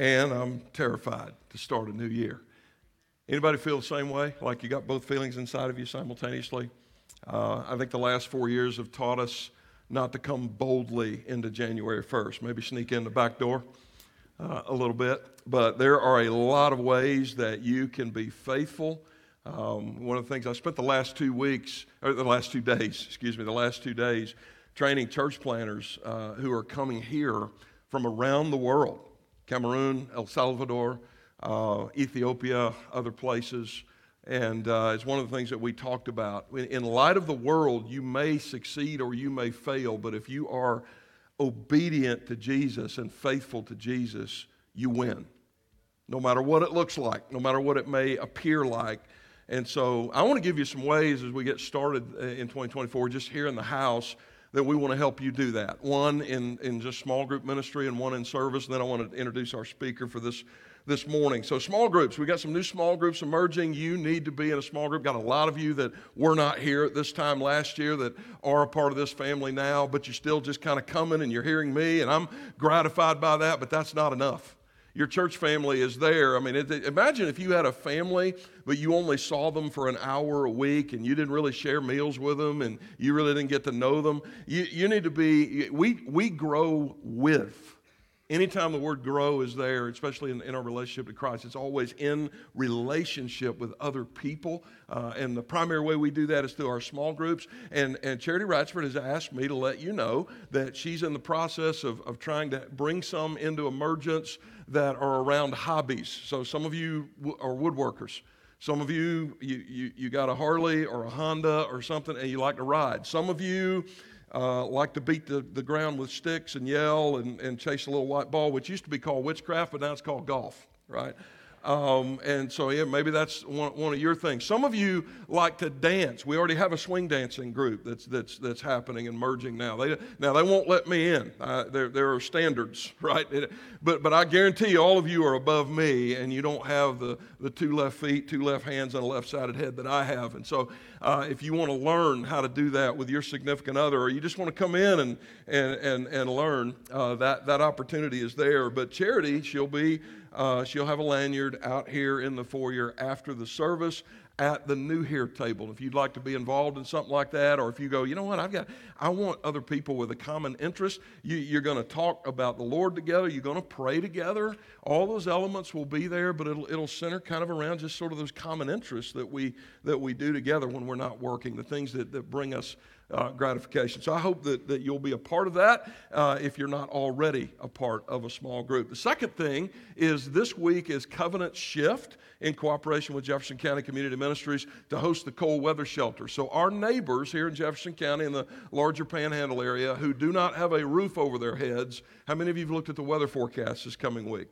And I'm terrified to start a new year. Anybody feel the same way? Like you got both feelings inside of you simultaneously? Uh, I think the last four years have taught us not to come boldly into January 1st. Maybe sneak in the back door uh, a little bit. But there are a lot of ways that you can be faithful. Um, one of the things I spent the last two weeks, or the last two days, excuse me, the last two days training church planners uh, who are coming here from around the world Cameroon, El Salvador, uh, Ethiopia, other places. And uh, it's one of the things that we talked about. In light of the world, you may succeed or you may fail, but if you are obedient to Jesus and faithful to Jesus, you win. No matter what it looks like, no matter what it may appear like. And so I want to give you some ways as we get started uh, in 2024, just here in the house, that we want to help you do that. One in, in just small group ministry and one in service. And then I want to introduce our speaker for this this morning. So, small groups, we got some new small groups emerging. You need to be in a small group. Got a lot of you that were not here at this time last year that are a part of this family now, but you're still just kind of coming and you're hearing me, and I'm gratified by that, but that's not enough your church family is there. I mean, it, imagine if you had a family, but you only saw them for an hour a week and you didn't really share meals with them and you really didn't get to know them. You, you need to be, we, we grow with. Anytime the word grow is there, especially in, in our relationship to Christ, it's always in relationship with other people. Uh, and the primary way we do that is through our small groups. And, and Charity Ratchford has asked me to let you know that she's in the process of, of trying to bring some into emergence that are around hobbies. So some of you are woodworkers. Some of you, you, you, you got a Harley or a Honda or something and you like to ride. Some of you, uh, like to beat the, the ground with sticks and yell and, and chase a little white ball, which used to be called witchcraft, but now it's called golf, right? Um, and so, yeah, maybe that's one, one of your things. Some of you like to dance. We already have a swing dancing group that's, that's, that's happening and merging now. They, now, they won't let me in. There, there are standards, right? but, but I guarantee you, all of you are above me, and you don't have the, the two left feet, two left hands, and a left sided head that I have. And so, uh, if you want to learn how to do that with your significant other, or you just want to come in and, and, and, and learn, uh, that, that opportunity is there. But Charity, she'll be uh, she'll have a lanyard out here in the foyer after the service at the new here table. If you'd like to be involved in something like that, or if you go, you know what, I've got, I want other people with a common interest. You, are going to talk about the Lord together. You're going to pray together. All those elements will be there, but it'll, it'll center kind of around just sort of those common interests that we that we do together when we're not working. The things that, that bring us uh, gratification. So I hope that, that you'll be a part of that uh, if you're not already a part of a small group. The second thing is this week is Covenant Shift in cooperation with Jefferson County Community Ministries to host the cold weather shelter. So our neighbors here in Jefferson County in the larger panhandle area who do not have a roof over their heads, how many of you have looked at the weather forecast this coming week?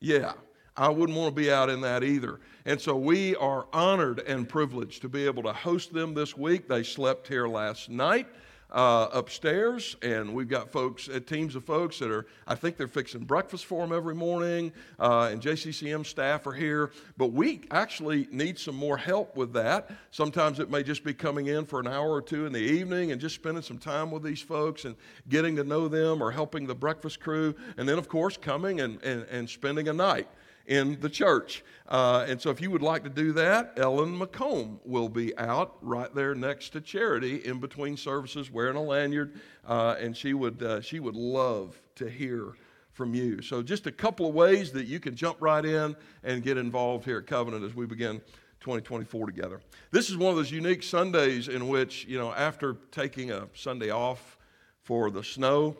Yeah. I wouldn't want to be out in that either. And so we are honored and privileged to be able to host them this week. They slept here last night. Uh, upstairs, and we've got folks, uh, teams of folks that are, I think they're fixing breakfast for them every morning, uh, and JCCM staff are here. But we actually need some more help with that. Sometimes it may just be coming in for an hour or two in the evening and just spending some time with these folks and getting to know them or helping the breakfast crew, and then, of course, coming and, and, and spending a night in the church. Uh, and so, if you would like to do that, Ellen McComb will be out right there next to Charity in between services wearing a lanyard, uh, and she would, uh, she would love to hear from you. So, just a couple of ways that you can jump right in and get involved here at Covenant as we begin 2024 together. This is one of those unique Sundays in which, you know, after taking a Sunday off for the snow,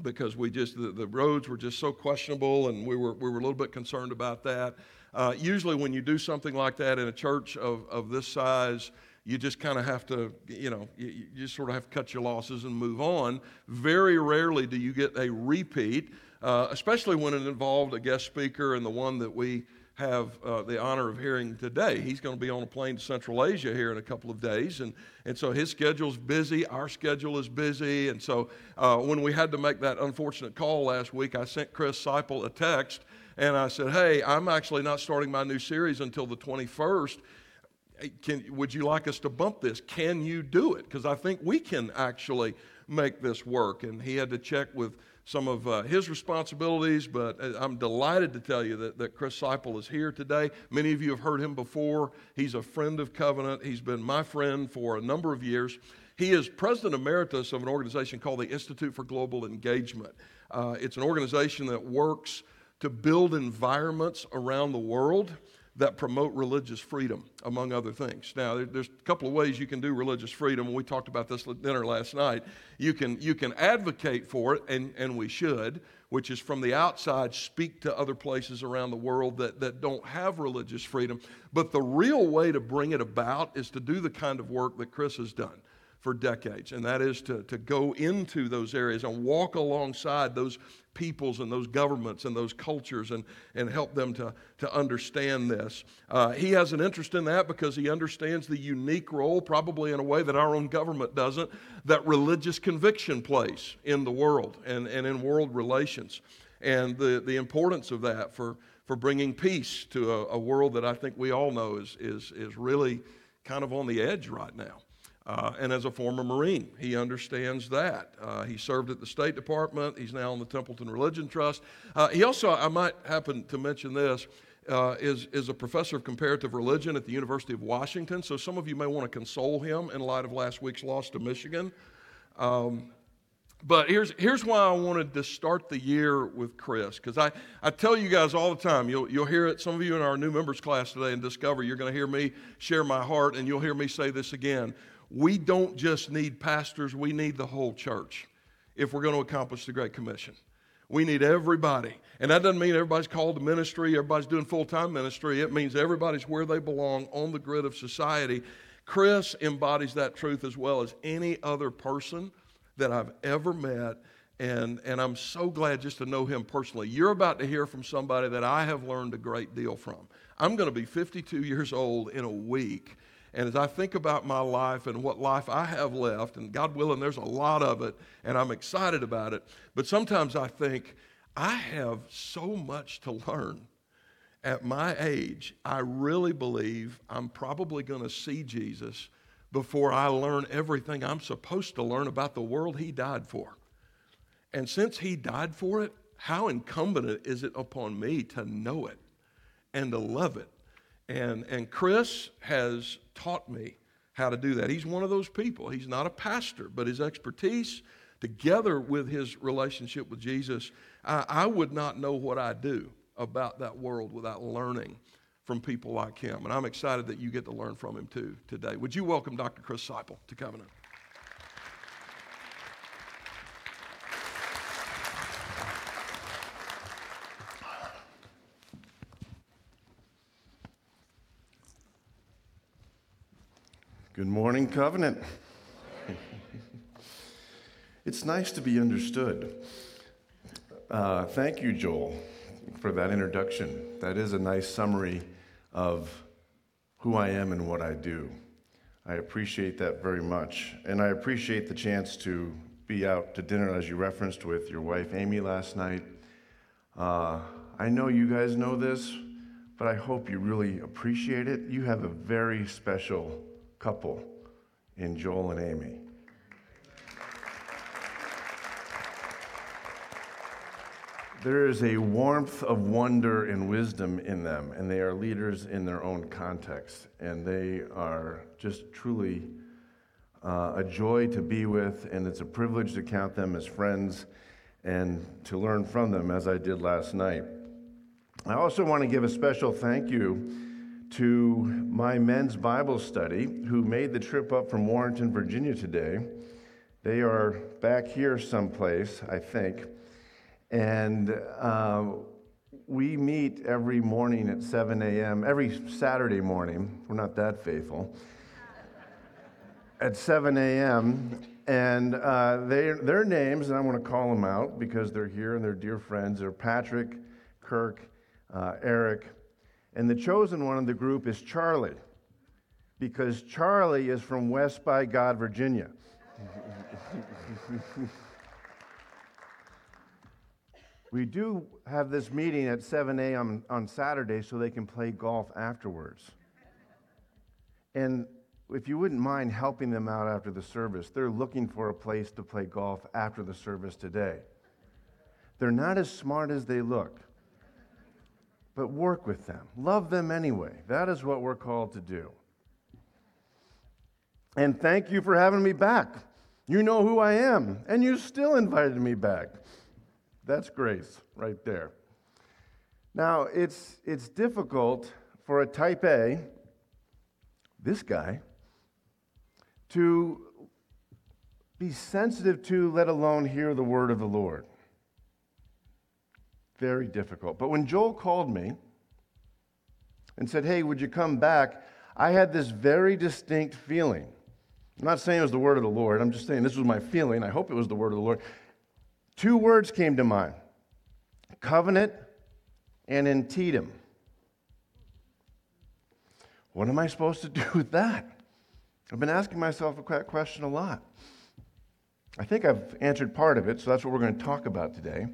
because we just the, the roads were just so questionable and we were, we were a little bit concerned about that uh, usually when you do something like that in a church of, of this size you just kind of have to, you know, you, you, just sort of have to cut your losses and move on. Very rarely do you get a repeat, uh, especially when it involved a guest speaker and the one that we have uh, the honor of hearing today. He's going to be on a plane to Central Asia here in a couple of days, and, and so his schedule's busy. Our schedule is busy, and so uh, when we had to make that unfortunate call last week, I sent Chris Seiple a text, and I said, "Hey, I'm actually not starting my new series until the 21st." Can, would you like us to bump this? Can you do it? Because I think we can actually make this work. And he had to check with some of uh, his responsibilities, but uh, I'm delighted to tell you that, that Chris Seiple is here today. Many of you have heard him before. He's a friend of Covenant, he's been my friend for a number of years. He is president emeritus of an organization called the Institute for Global Engagement. Uh, it's an organization that works to build environments around the world that promote religious freedom, among other things. Now, there's a couple of ways you can do religious freedom. We talked about this at dinner last night. You can, you can advocate for it, and, and we should, which is from the outside speak to other places around the world that, that don't have religious freedom. But the real way to bring it about is to do the kind of work that Chris has done for decades, and that is to, to go into those areas and walk alongside those peoples and those governments and those cultures and, and help them to, to understand this. Uh, he has an interest in that because he understands the unique role, probably in a way that our own government doesn't, that religious conviction plays in the world and, and in world relations, and the, the importance of that for, for bringing peace to a, a world that I think we all know is, is, is really kind of on the edge right now. Uh, and as a former Marine, he understands that. Uh, he served at the State Department. He's now on the Templeton Religion Trust. Uh, he also, I might happen to mention this, uh, is, is a professor of comparative religion at the University of Washington. So some of you may want to console him in light of last week's loss to Michigan. Um, but here's, here's why I wanted to start the year with Chris, because I, I tell you guys all the time, you'll, you'll hear it, some of you in our new members class today and Discover, you're going to hear me share my heart, and you'll hear me say this again we don't just need pastors, we need the whole church if we're going to accomplish the Great Commission. We need everybody. And that doesn't mean everybody's called to ministry, everybody's doing full time ministry. It means everybody's where they belong on the grid of society. Chris embodies that truth as well as any other person that I've ever met. And, and I'm so glad just to know him personally. You're about to hear from somebody that I have learned a great deal from. I'm going to be 52 years old in a week. And as I think about my life and what life I have left, and God willing, there's a lot of it, and I'm excited about it. But sometimes I think, I have so much to learn. At my age, I really believe I'm probably going to see Jesus before I learn everything I'm supposed to learn about the world He died for. And since He died for it, how incumbent is it upon me to know it and to love it and, and Chris has taught me how to do that. He's one of those people. He's not a pastor, but his expertise, together with his relationship with Jesus, I, I would not know what I do about that world without learning from people like him. And I'm excited that you get to learn from him too today. Would you welcome Dr. Chris Seiple to Covenant? Good morning, Covenant. it's nice to be understood. Uh, thank you, Joel, for that introduction. That is a nice summary of who I am and what I do. I appreciate that very much. And I appreciate the chance to be out to dinner, as you referenced, with your wife Amy last night. Uh, I know you guys know this, but I hope you really appreciate it. You have a very special couple in Joel and Amy. There is a warmth of wonder and wisdom in them, and they are leaders in their own context. And they are just truly uh, a joy to be with, and it's a privilege to count them as friends and to learn from them as I did last night. I also want to give a special thank you to my men's Bible study who made the trip up from Warrenton, Virginia today. They are back here someplace, I think. And uh, we meet every morning at 7 a.m., every Saturday morning. We're not that faithful. at 7 a.m. And uh, they, their names, and I want to call them out because they're here and they're dear friends, are Patrick, Kirk, uh, Eric. And the chosen one of the group is Charlie because Charlie is from West by God, Virginia. we do have this meeting at 7 a.m. on Saturday so they can play golf afterwards. And if you wouldn't mind helping them out after the service, they're looking for a place to play golf after the service today. They're not as smart as they look, but work with them. Love them anyway. That is what we're called to do. And thank you for having me back. You know who I am, and you still invited me back. That's grace right there. Now, it's, it's difficult for a type A, this guy, to be sensitive to, let alone hear the word of the Lord. Very difficult. But when Joel called me and said, Hey, would you come back? I had this very distinct feeling. I'm not saying it was the word of the Lord. I'm just saying this was my feeling. I hope it was the word of the Lord. Two words came to mind covenant and Antietam. What am I supposed to do with that? I've been asking myself that question a lot. I think I've answered part of it, so that's what we're going to talk about today.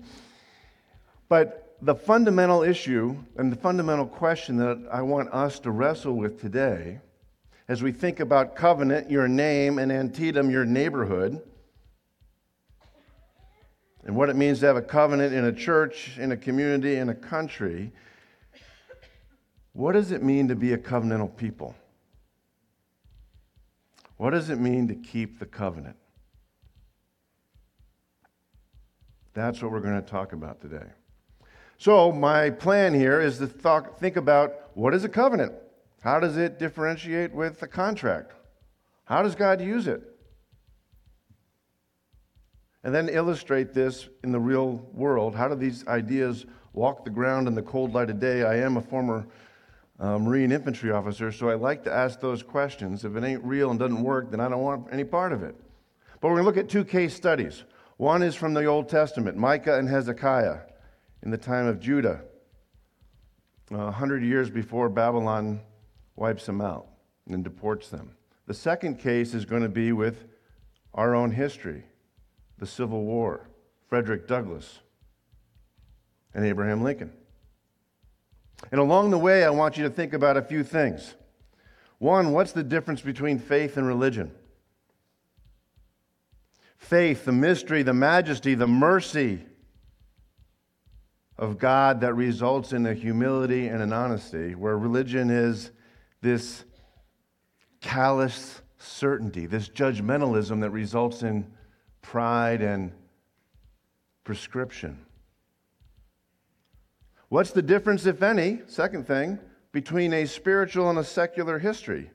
But the fundamental issue and the fundamental question that I want us to wrestle with today as we think about covenant, your name, and Antietam, your neighborhood, and what it means to have a covenant in a church, in a community, in a country, what does it mean to be a covenantal people? What does it mean to keep the covenant? That's what we're going to talk about today. So, my plan here is to think about what is a covenant? How does it differentiate with a contract? How does God use it? And then illustrate this in the real world. How do these ideas walk the ground in the cold light of day? I am a former uh, Marine infantry officer, so I like to ask those questions. If it ain't real and doesn't work, then I don't want any part of it. But we're going to look at two case studies. One is from the Old Testament Micah and Hezekiah in the time of Judah, a uh, hundred years before Babylon wipes them out and deports them. The second case is going to be with our own history the Civil War, Frederick Douglass, and Abraham Lincoln. And along the way, I want you to think about a few things. One, what's the difference between faith and religion? Faith, the mystery, the majesty, the mercy of God that results in a humility and an honesty, where religion is this callous certainty, this judgmentalism that results in pride and prescription. What's the difference, if any, second thing, between a spiritual and a secular history?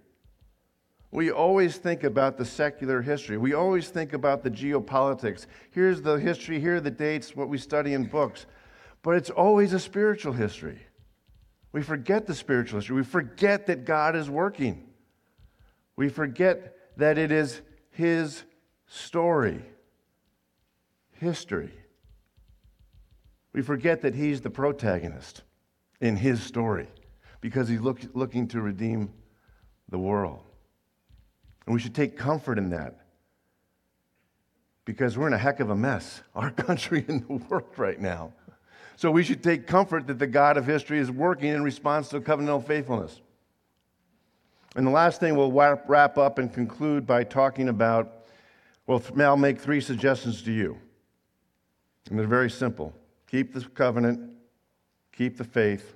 We always think about the secular history. We always think about the geopolitics. Here's the history, here are the dates, what we study in books. But it's always a spiritual history. We forget the spiritual history. We forget that God is working. We forget that it is His story, history. We forget that He's the protagonist in His story because He's look, looking to redeem the world. And we should take comfort in that because we're in a heck of a mess, our country and the world right now. So we should take comfort that the God of history is working in response to covenantal faithfulness. And the last thing we'll wrap up and conclude by talking about, well, I'll make three suggestions to you. And they're very simple keep the covenant, keep the faith,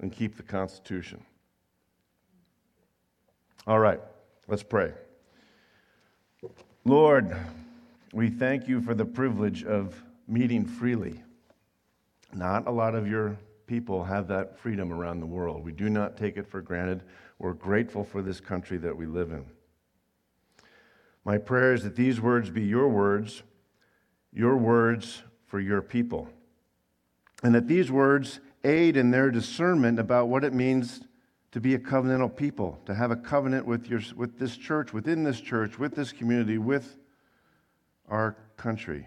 and keep the Constitution. All right, let's pray. Lord, we thank you for the privilege of meeting freely not a lot of your people have that freedom around the world. We do not take it for granted. We're grateful for this country that we live in. My prayer is that these words be your words, your words for your people, and that these words aid in their discernment about what it means to be a covenantal people, to have a covenant with, your, with this church, within this church, with this community, with our country.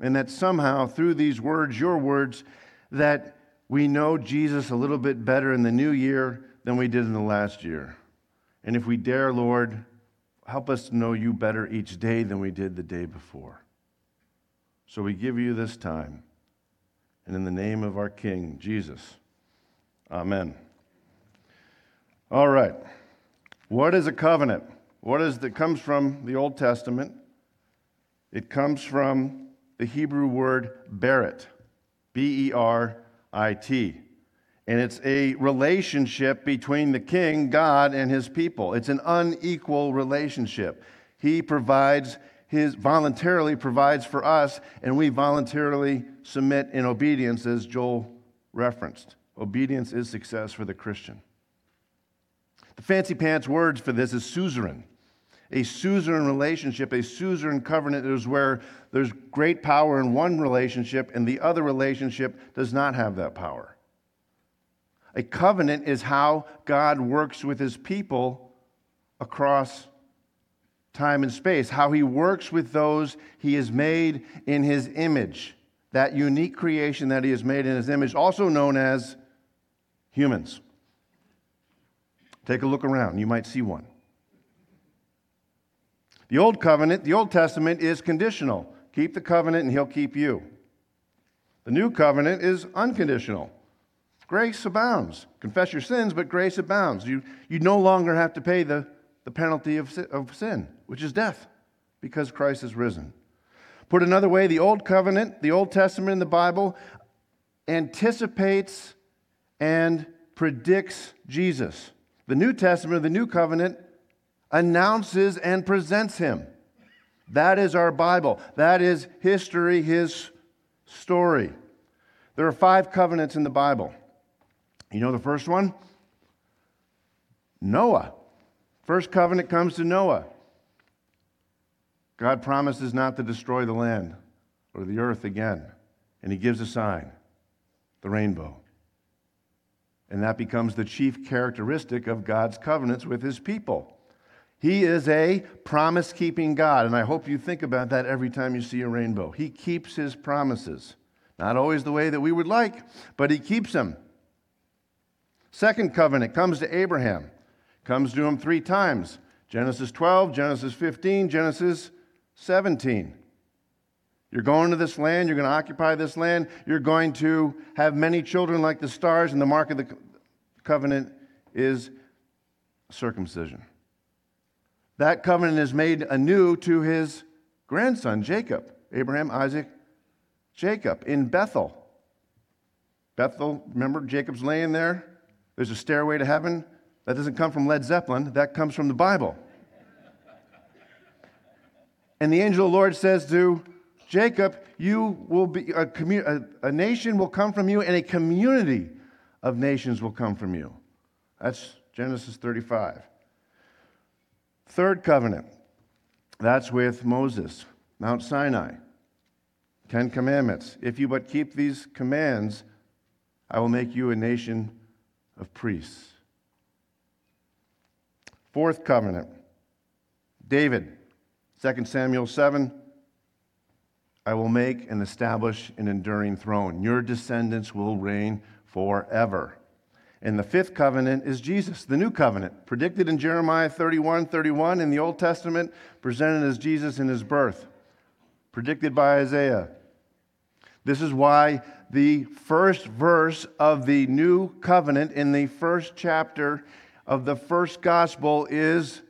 And that somehow, through these words, your words, that we know Jesus a little bit better in the new year than we did in the last year. And if we dare, Lord, help us to know you better each day than we did the day before. So we give you this time. And in the name of our King, Jesus, amen. All right. What is a covenant? What is that comes from the Old Testament? It comes from the Hebrew word berit, B E R I T. And it's a relationship between the king, God, and his people. It's an unequal relationship. He provides his voluntarily provides for us, and we voluntarily submit in obedience, as Joel referenced. Obedience is success for the Christian. The fancy pants words for this is suzerain. A suzerain relationship, a suzerain covenant is where there's great power in one relationship and the other relationship does not have that power. A covenant is how God works with his people across time and space, how he works with those he has made in his image, that unique creation that he has made in his image, also known as humans. Take a look around, you might see one. The Old Covenant, the Old Testament is conditional. Keep the covenant and he'll keep you. The New Covenant is unconditional. Grace abounds. Confess your sins, but grace abounds. You, you no longer have to pay the, the penalty of, of sin, which is death, because Christ has risen. Put another way, the Old Covenant, the Old Testament in the Bible, anticipates and predicts Jesus. The New Testament, the New Covenant, announces and presents him. That is our Bible. That is history, his story. There are five covenants in the Bible. You know the first one? Noah. First covenant comes to Noah. God promises not to destroy the land or the earth again, and he gives a sign the rainbow. And that becomes the chief characteristic of God's covenants with his people. He is a promise keeping God, and I hope you think about that every time you see a rainbow. He keeps his promises. Not always the way that we would like, but he keeps them. Second covenant comes to Abraham, comes to him three times Genesis 12, Genesis 15, Genesis 17. You're going to this land, you're going to occupy this land, you're going to have many children like the stars, and the mark of the covenant is circumcision. That covenant is made anew to his grandson, Jacob, Abraham, Isaac, Jacob, in Bethel. Bethel, remember, Jacob's laying there. There's a stairway to heaven. That doesn't come from Led Zeppelin, that comes from the Bible. And the angel of the Lord says to Jacob, You will be, a, commu- a, a nation will come from you, and a community of nations will come from you. That's Genesis 35. Third covenant, that's with Moses, Mount Sinai. Ten Commandments. If you but keep these commands, I will make you a nation of priests. Fourth covenant, David, 2 Samuel 7. I will make and establish an enduring throne. Your descendants will reign forever. And the fifth covenant is Jesus, the new covenant, predicted in Jeremiah 31 31 in the Old Testament, presented as Jesus in his birth, predicted by Isaiah. This is why the first verse of the new covenant in the first chapter of the first gospel is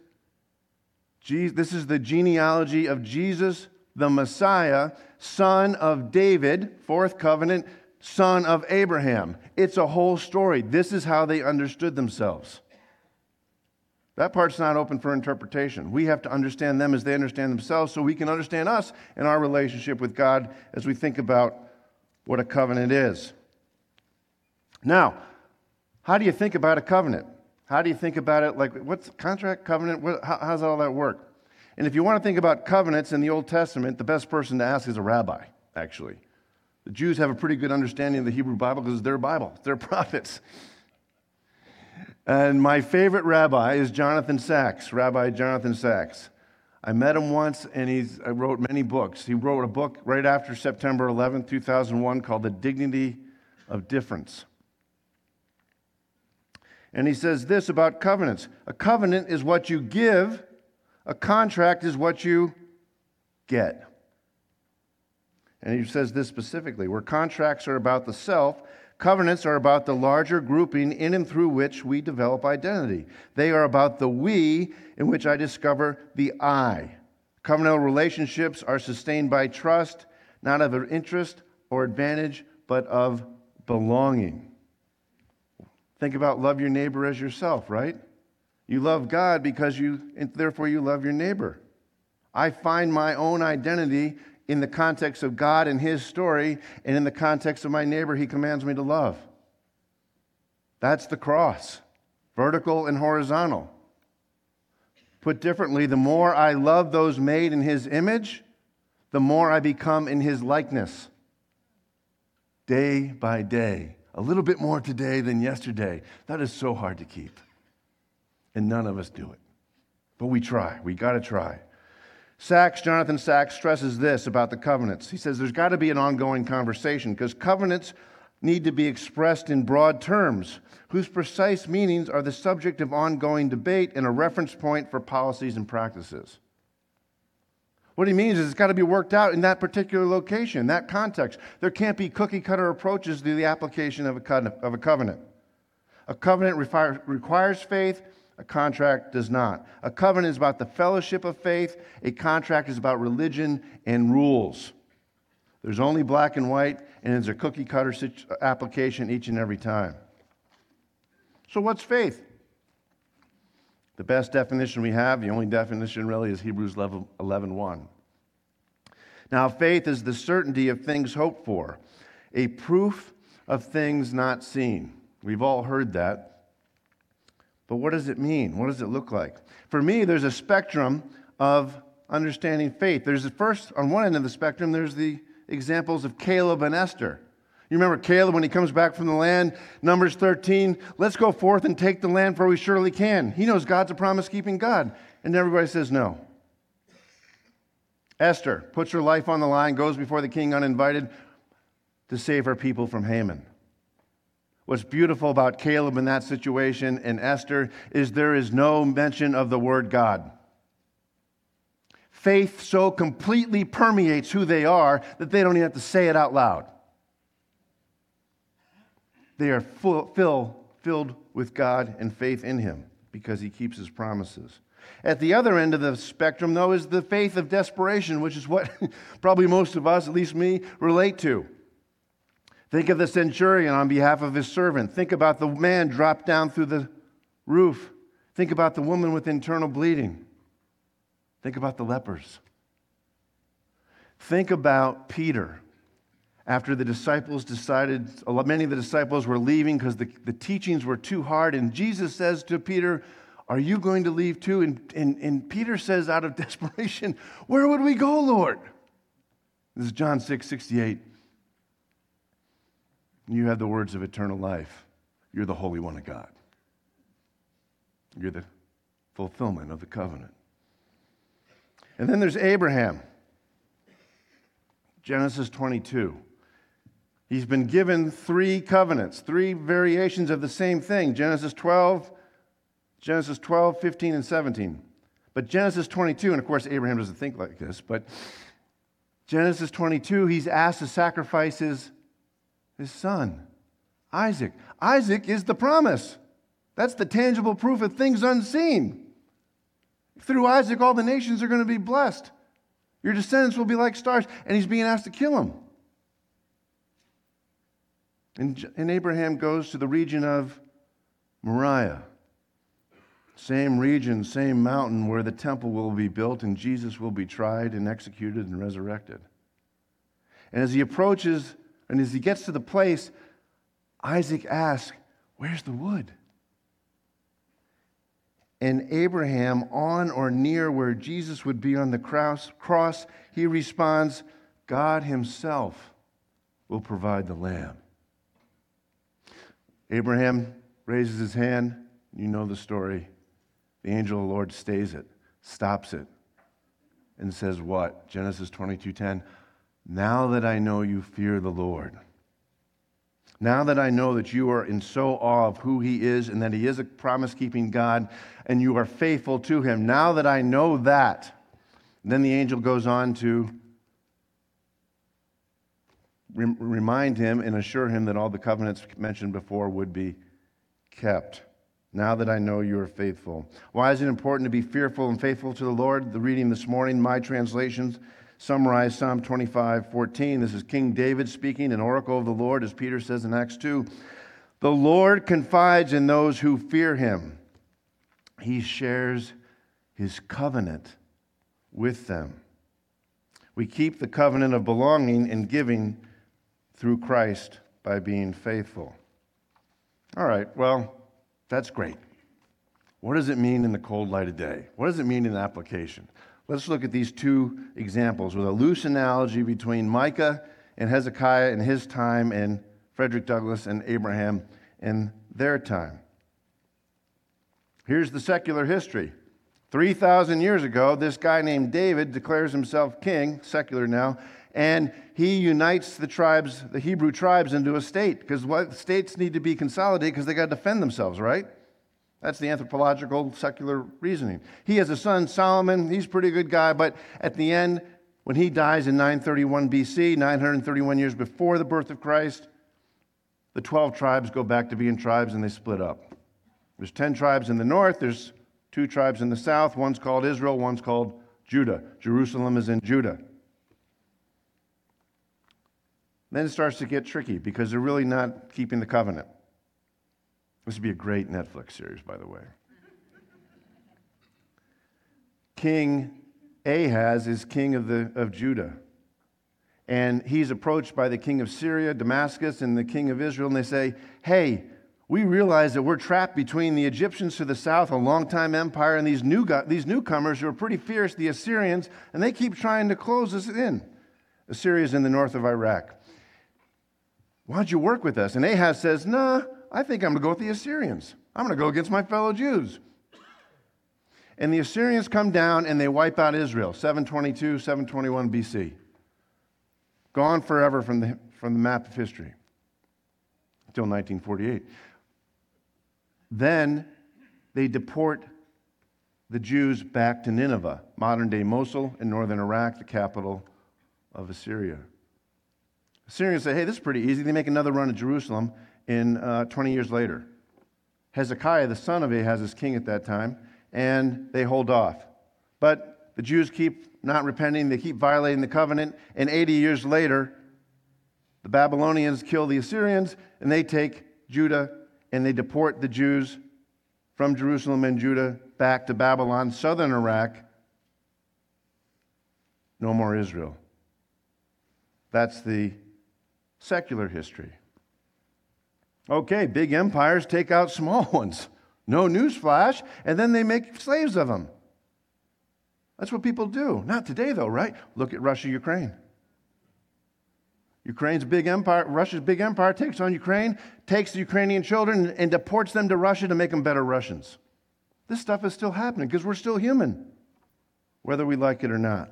this is the genealogy of Jesus, the Messiah, son of David, fourth covenant, son of Abraham. It's a whole story. This is how they understood themselves. That part's not open for interpretation. We have to understand them as they understand themselves so we can understand us and our relationship with God as we think about what a covenant is. Now, how do you think about a covenant? How do you think about it? Like, what's contract, covenant? What, how, how does all that work? And if you want to think about covenants in the Old Testament, the best person to ask is a rabbi, actually. The Jews have a pretty good understanding of the Hebrew Bible because it's their Bible, their prophets. And my favorite rabbi is Jonathan Sacks, Rabbi Jonathan Sacks. I met him once and he's I wrote many books. He wrote a book right after September 11, 2001 called The Dignity of Difference. And he says this about covenants a covenant is what you give, a contract is what you get. And he says this specifically where contracts are about the self, covenants are about the larger grouping in and through which we develop identity. They are about the we in which I discover the I. Covenantal relationships are sustained by trust, not of interest or advantage, but of belonging. Think about love your neighbor as yourself, right? You love God because you, therefore, you love your neighbor. I find my own identity in the context of God and His story, and in the context of my neighbor He commands me to love. That's the cross, vertical and horizontal. Put differently, the more I love those made in His image, the more I become in His likeness. Day by day. A little bit more today than yesterday. That is so hard to keep. And none of us do it. But we try. We got to try. Sacks, Jonathan Sacks, stresses this about the covenants. He says there's got to be an ongoing conversation because covenants need to be expressed in broad terms, whose precise meanings are the subject of ongoing debate and a reference point for policies and practices. What he means is it's got to be worked out in that particular location, that context. There can't be cookie cutter approaches to the application of a, covenant. A covenant requires faith, a contract does not. A covenant is about the fellowship of faith, a contract is about religion and rules. There's only black and white, and it's a cookie cutter application each and every time. So, what's faith? The best definition we have, the only definition really, is Hebrews 11 1. Now, faith is the certainty of things hoped for, a proof of things not seen. We've all heard that. But what does it mean? What does it look like? For me, there's a spectrum of understanding faith. There's the first, on one end of the spectrum, there's the examples of Caleb and Esther. You remember Caleb when he comes back from the land, Numbers 13, let's go forth and take the land for we surely can. He knows God's a promise keeping God. And everybody says no. Esther puts her life on the line, goes before the king uninvited to save her people from Haman. What's beautiful about Caleb in that situation and Esther is there is no mention of the word God. Faith so completely permeates who they are that they don't even have to say it out loud. They are full, fill, filled with God and faith in Him because He keeps His promises. At the other end of the spectrum, though, is the faith of desperation, which is what probably most of us, at least me, relate to. Think of the centurion on behalf of his servant. Think about the man dropped down through the roof. Think about the woman with internal bleeding. Think about the lepers. Think about Peter. After the disciples decided, many of the disciples were leaving because the, the teachings were too hard, and Jesus says to Peter, Are you going to leave too? And, and, and Peter says, out of desperation, Where would we go, Lord? This is John 6 68. You have the words of eternal life. You're the Holy One of God. You're the fulfillment of the covenant. And then there's Abraham. Genesis 22. He's been given three covenants, three variations of the same thing Genesis 12, Genesis 12, 15, and 17. But Genesis 22, and of course, Abraham doesn't think like this, but Genesis 22, he's asked to sacrifice his his son, Isaac. Isaac is the promise. That's the tangible proof of things unseen. Through Isaac, all the nations are going to be blessed. Your descendants will be like stars. And he's being asked to kill him. And, and Abraham goes to the region of Moriah. Same region, same mountain where the temple will be built and Jesus will be tried and executed and resurrected. And as he approaches and as he gets to the place, Isaac asks, Where's the wood? And Abraham, on or near where Jesus would be on the cross, he responds, God Himself will provide the lamb. Abraham raises his hand, You know the story. The angel of the Lord stays it, stops it, and says what? Genesis 22:10. Now that I know you fear the Lord. Now that I know that you are in so awe of who he is and that he is a promise keeping God and you are faithful to him, now that I know that, then the angel goes on to remind him and assure him that all the covenants mentioned before would be kept. Now that I know you are faithful. Why is it important to be fearful and faithful to the Lord? The reading this morning, my translations summarize Psalm 25, 14. This is King David speaking, an oracle of the Lord, as Peter says in Acts 2. The Lord confides in those who fear him, he shares his covenant with them. We keep the covenant of belonging and giving through Christ by being faithful. All right, well, that's great. What does it mean in the cold light of day? What does it mean in application? Let's look at these two examples with a loose analogy between Micah and Hezekiah in his time and Frederick Douglass and Abraham in their time. Here's the secular history. 3,000 years ago, this guy named David declares himself king, secular now, and he unites the tribes, the Hebrew tribes, into a state because what states need to be consolidated because they got to defend themselves, right? That's the anthropological secular reasoning. He has a son, Solomon. He's a pretty good guy, but at the end, when he dies in 931 BC, 931 years before the birth of Christ, the 12 tribes go back to being tribes and they split up. There's 10 tribes in the north, there's two tribes in the south. One's called Israel, one's called Judah. Jerusalem is in Judah. Then it starts to get tricky because they're really not keeping the covenant. This would be a great Netflix series, by the way. king Ahaz is king of, the, of Judah. And he's approached by the king of Syria, Damascus, and the king of Israel, and they say, Hey, we realize that we're trapped between the Egyptians to the south, a long-time empire, and these, new, these newcomers who are pretty fierce, the Assyrians, and they keep trying to close us in. Assyria is in the north of Iraq. Why don't you work with us? And Ahaz says, Nah, I think I'm going to go with the Assyrians. I'm going to go against my fellow Jews. And the Assyrians come down and they wipe out Israel, 722, 721 BC. Gone forever from the, from the map of history until 1948. Then they deport the Jews back to Nineveh, modern day Mosul in northern Iraq, the capital of Assyria. Assyrians say, hey, this is pretty easy. They make another run at Jerusalem in uh, 20 years later. Hezekiah, the son of Ahaz, is king at that time, and they hold off. But the Jews keep not repenting, they keep violating the covenant, and 80 years later, the Babylonians kill the Assyrians, and they take Judah and they deport the Jews from Jerusalem and Judah back to Babylon, southern Iraq. No more Israel. That's the secular history. Okay, big empires take out small ones. No newsflash, and then they make slaves of them. That's what people do. Not today, though, right? Look at Russia, Ukraine. Ukraine's big empire, Russia's big empire takes on Ukraine, takes the Ukrainian children and deports them to Russia to make them better Russians. This stuff is still happening because we're still human, whether we like it or not.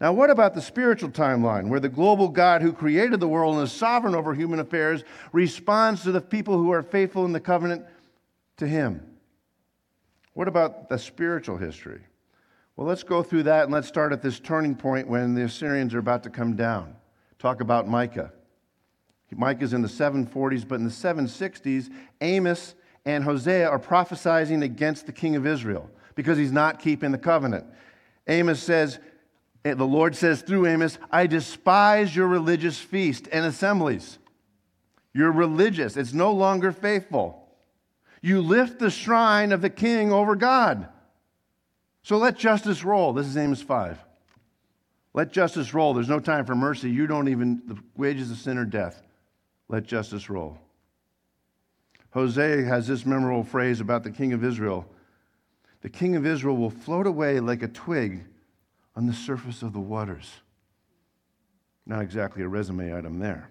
Now, what about the spiritual timeline where the global God who created the world and is sovereign over human affairs responds to the people who are faithful in the covenant to him? What about the spiritual history? Well, let's go through that and let's start at this turning point when the Assyrians are about to come down. Talk about Micah. Micah's in the 740s, but in the 760s, Amos and Hosea are prophesying against the king of Israel because he's not keeping the covenant. Amos says, the Lord says through Amos, I despise your religious feast and assemblies. You're religious, it's no longer faithful. You lift the shrine of the king over God. So let justice roll. This is Amos 5. Let justice roll. There's no time for mercy. You don't even, the wages of sin are death. Let justice roll. Hosea has this memorable phrase about the king of Israel The king of Israel will float away like a twig on the surface of the waters. Not exactly a resume item there.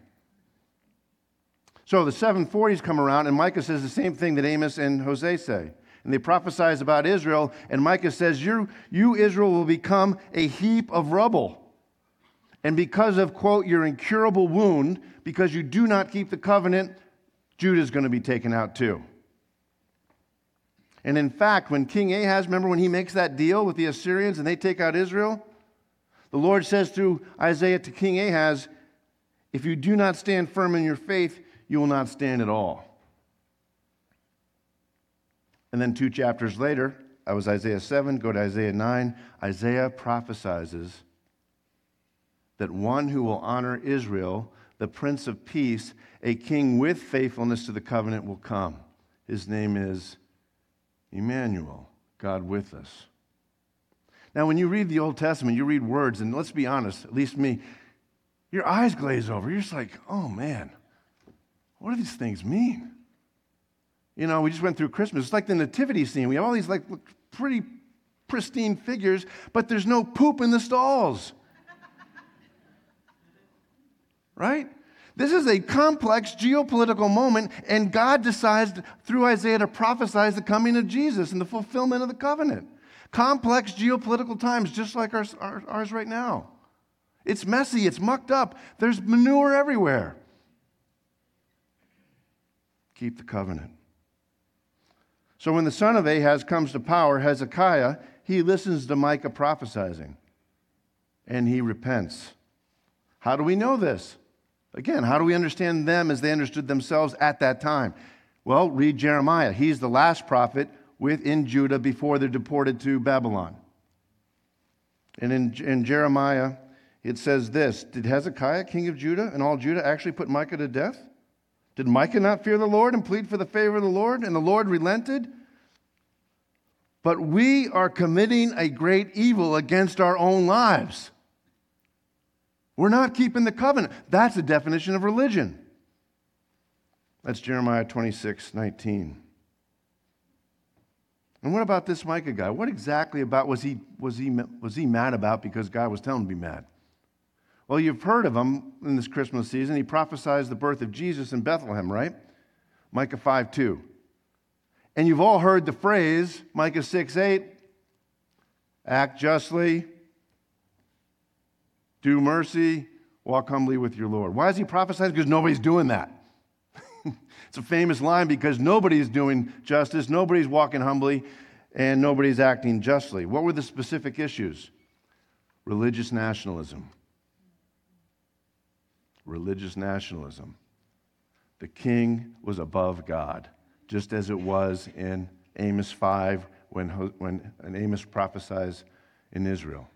So the 740s come around, and Micah says the same thing that Amos and Hosea say. and they prophesize about Israel. And Micah says, you, you, Israel, will become a heap of rubble. And because of, quote, your incurable wound, because you do not keep the covenant, Judah is going to be taken out too. And in fact, when King Ahaz, remember when he makes that deal with the Assyrians and they take out Israel? The Lord says through Isaiah to King Ahaz, If you do not stand firm in your faith, you will not stand at all. And then two chapters later, I was Isaiah 7, go to Isaiah 9. Isaiah prophesies that one who will honor Israel, the Prince of Peace, a king with faithfulness to the covenant, will come. His name is Emmanuel, God with us. Now, when you read the Old Testament, you read words, and let's be honest, at least me, your eyes glaze over. You're just like, oh man, what do these things mean? You know, we just went through Christmas. It's like the nativity scene. We have all these like pretty pristine figures, but there's no poop in the stalls. right? This is a complex geopolitical moment, and God decides through Isaiah to prophesy the coming of Jesus and the fulfillment of the covenant. Complex geopolitical times, just like ours, ours right now. It's messy, it's mucked up, there's manure everywhere. Keep the covenant. So when the son of Ahaz comes to power, Hezekiah, he listens to Micah prophesying and he repents. How do we know this? Again, how do we understand them as they understood themselves at that time? Well, read Jeremiah. He's the last prophet within Judah before they're deported to Babylon. And in, in Jeremiah, it says this Did Hezekiah, king of Judah, and all Judah actually put Micah to death? Did Micah not fear the Lord and plead for the favor of the Lord, and the Lord relented? But we are committing a great evil against our own lives. We're not keeping the covenant. That's the definition of religion. That's Jeremiah 26, 19. And what about this Micah guy? What exactly about was he, was he, was he mad about because God was telling him to be mad? Well, you've heard of him in this Christmas season. He prophesies the birth of Jesus in Bethlehem, right? Micah 5 2. And you've all heard the phrase, Micah 6 8, act justly, do mercy, walk humbly with your Lord. Why is he prophesying? Because nobody's doing that. it's a famous line because nobody's doing justice, nobody's walking humbly, and nobody's acting justly. What were the specific issues? Religious nationalism religious nationalism. The king was above God, just as it was in Amos 5 when, when Amos prophesies in Israel.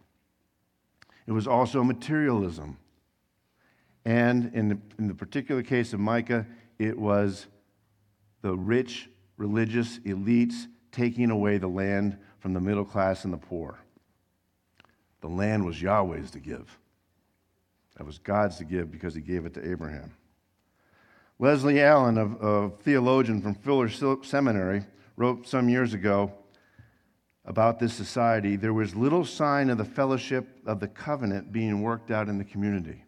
It was also materialism. And in the, in the particular case of Micah, it was the rich religious elites taking away the land from the middle class and the poor. The land was Yahweh's to give. That was God's to give because he gave it to Abraham. Leslie Allen, a, a theologian from Fuller Seminary, wrote some years ago about this society there was little sign of the fellowship of the covenant being worked out in the community.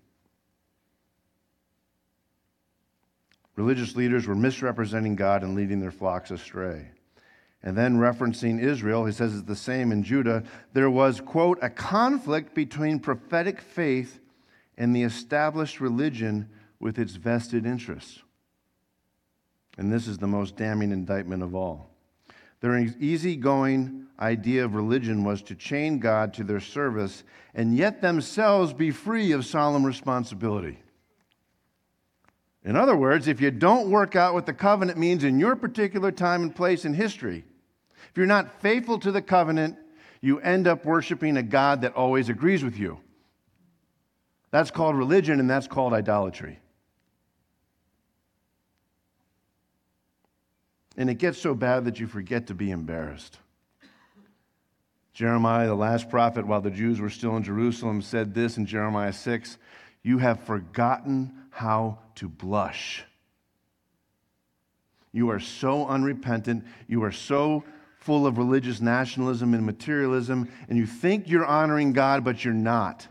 Religious leaders were misrepresenting God and leading their flocks astray. And then referencing Israel, he says it's the same in Judah. There was, quote, a conflict between prophetic faith and the established religion with its vested interests. And this is the most damning indictment of all. Their easygoing idea of religion was to chain God to their service and yet themselves be free of solemn responsibility. In other words, if you don't work out what the covenant means in your particular time and place in history, if you're not faithful to the covenant, you end up worshiping a God that always agrees with you. That's called religion, and that's called idolatry. And it gets so bad that you forget to be embarrassed. Jeremiah, the last prophet, while the Jews were still in Jerusalem, said this in Jeremiah 6 You have forgotten how to blush. You are so unrepentant. You are so full of religious nationalism and materialism, and you think you're honoring God, but you're not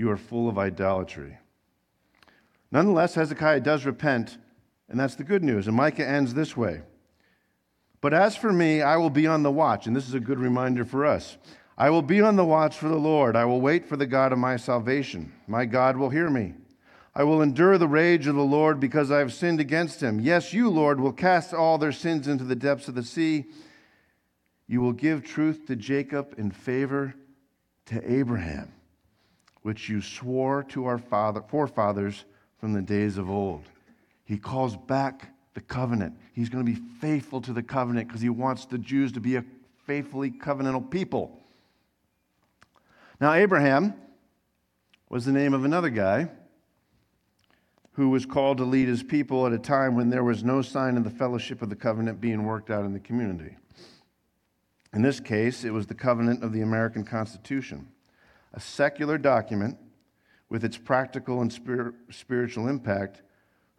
you are full of idolatry. Nonetheless, Hezekiah does repent, and that's the good news. And Micah ends this way But as for me, I will be on the watch. And this is a good reminder for us. I will be on the watch for the Lord. I will wait for the God of my salvation. My God will hear me. I will endure the rage of the Lord because I have sinned against him. Yes, you, Lord, will cast all their sins into the depths of the sea. You will give truth to Jacob and favor to Abraham, which you swore to our father, forefathers from the days of old. He calls back the covenant. He's going to be faithful to the covenant because he wants the Jews to be a faithfully covenantal people. Now, Abraham was the name of another guy who was called to lead his people at a time when there was no sign of the fellowship of the covenant being worked out in the community. In this case, it was the covenant of the American Constitution, a secular document with its practical and spir- spiritual impact,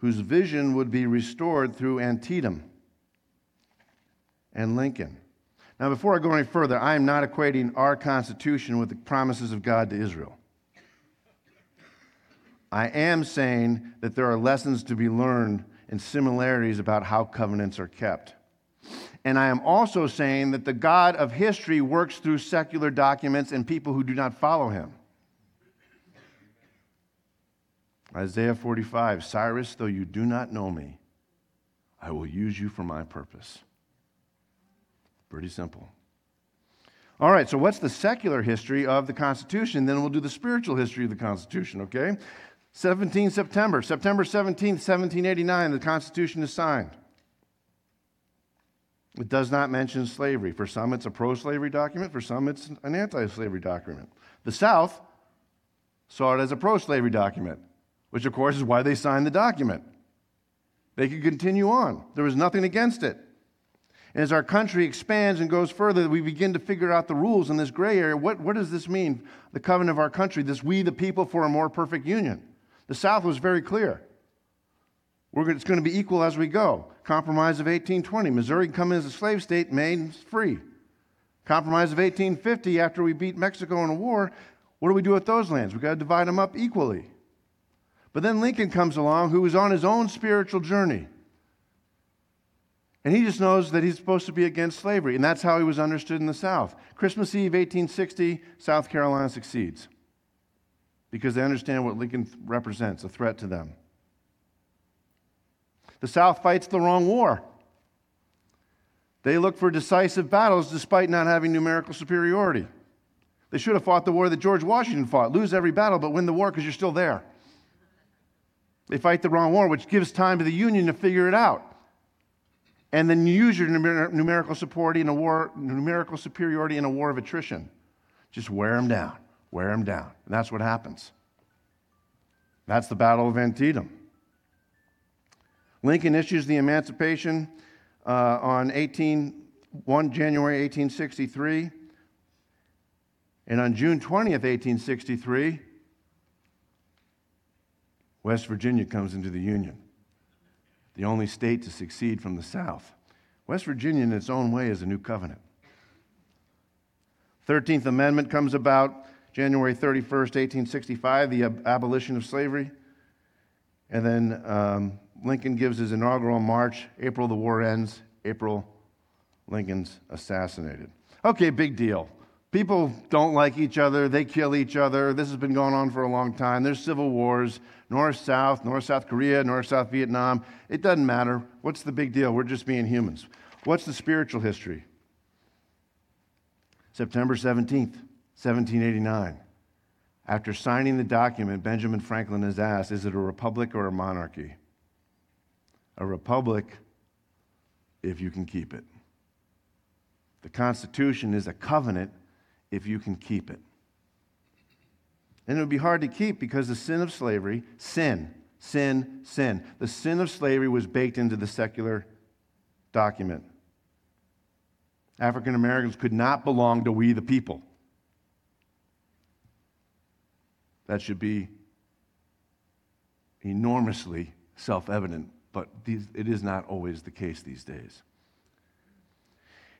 whose vision would be restored through Antietam and Lincoln. Now, before I go any further, I am not equating our Constitution with the promises of God to Israel. I am saying that there are lessons to be learned and similarities about how covenants are kept. And I am also saying that the God of history works through secular documents and people who do not follow him. Isaiah 45 Cyrus, though you do not know me, I will use you for my purpose. Pretty simple. All right, so what's the secular history of the Constitution? Then we'll do the spiritual history of the Constitution, okay? 17 September, September 17th, 1789, the Constitution is signed. It does not mention slavery. For some, it's a pro slavery document, for some, it's an anti slavery document. The South saw it as a pro slavery document, which, of course, is why they signed the document. They could continue on, there was nothing against it. And as our country expands and goes further, we begin to figure out the rules in this gray area. What, what does this mean, the covenant of our country, this we the people for a more perfect union? The South was very clear. We're, it's going to be equal as we go. Compromise of 1820. Missouri can come in as a slave state, Maine's free. Compromise of 1850, after we beat Mexico in a war, what do we do with those lands? We've got to divide them up equally. But then Lincoln comes along, who is on his own spiritual journey. And he just knows that he's supposed to be against slavery, and that's how he was understood in the South. Christmas Eve, 1860, South Carolina succeeds because they understand what Lincoln represents a threat to them. The South fights the wrong war. They look for decisive battles despite not having numerical superiority. They should have fought the war that George Washington fought lose every battle, but win the war because you're still there. They fight the wrong war, which gives time to the Union to figure it out. And then use your numer- numerical, superiority in a war, numerical superiority in a war of attrition. Just wear them down wear them down. And that's what happens. That's the Battle of Antietam. Lincoln issues the Emancipation uh, on 18, 1 January 1863. And on June 20th, 1863, West Virginia comes into the Union, the only state to succeed from the South. West Virginia, in its own way, is a new covenant. 13th Amendment comes about January 31st, 1865, the ab- abolition of slavery. And then um, Lincoln gives his inaugural march. April, the war ends. April, Lincoln's assassinated. Okay, big deal. People don't like each other, they kill each other. This has been going on for a long time. There's civil wars, North South, North South Korea, North South Vietnam. It doesn't matter. What's the big deal? We're just being humans. What's the spiritual history? September 17th, 1789. After signing the document, Benjamin Franklin is asked Is it a republic or a monarchy? A republic if you can keep it. The Constitution is a covenant if you can keep it. And it would be hard to keep because the sin of slavery, sin, sin, sin, the sin of slavery was baked into the secular document. African Americans could not belong to we the people. That should be enormously self evident, but these, it is not always the case these days.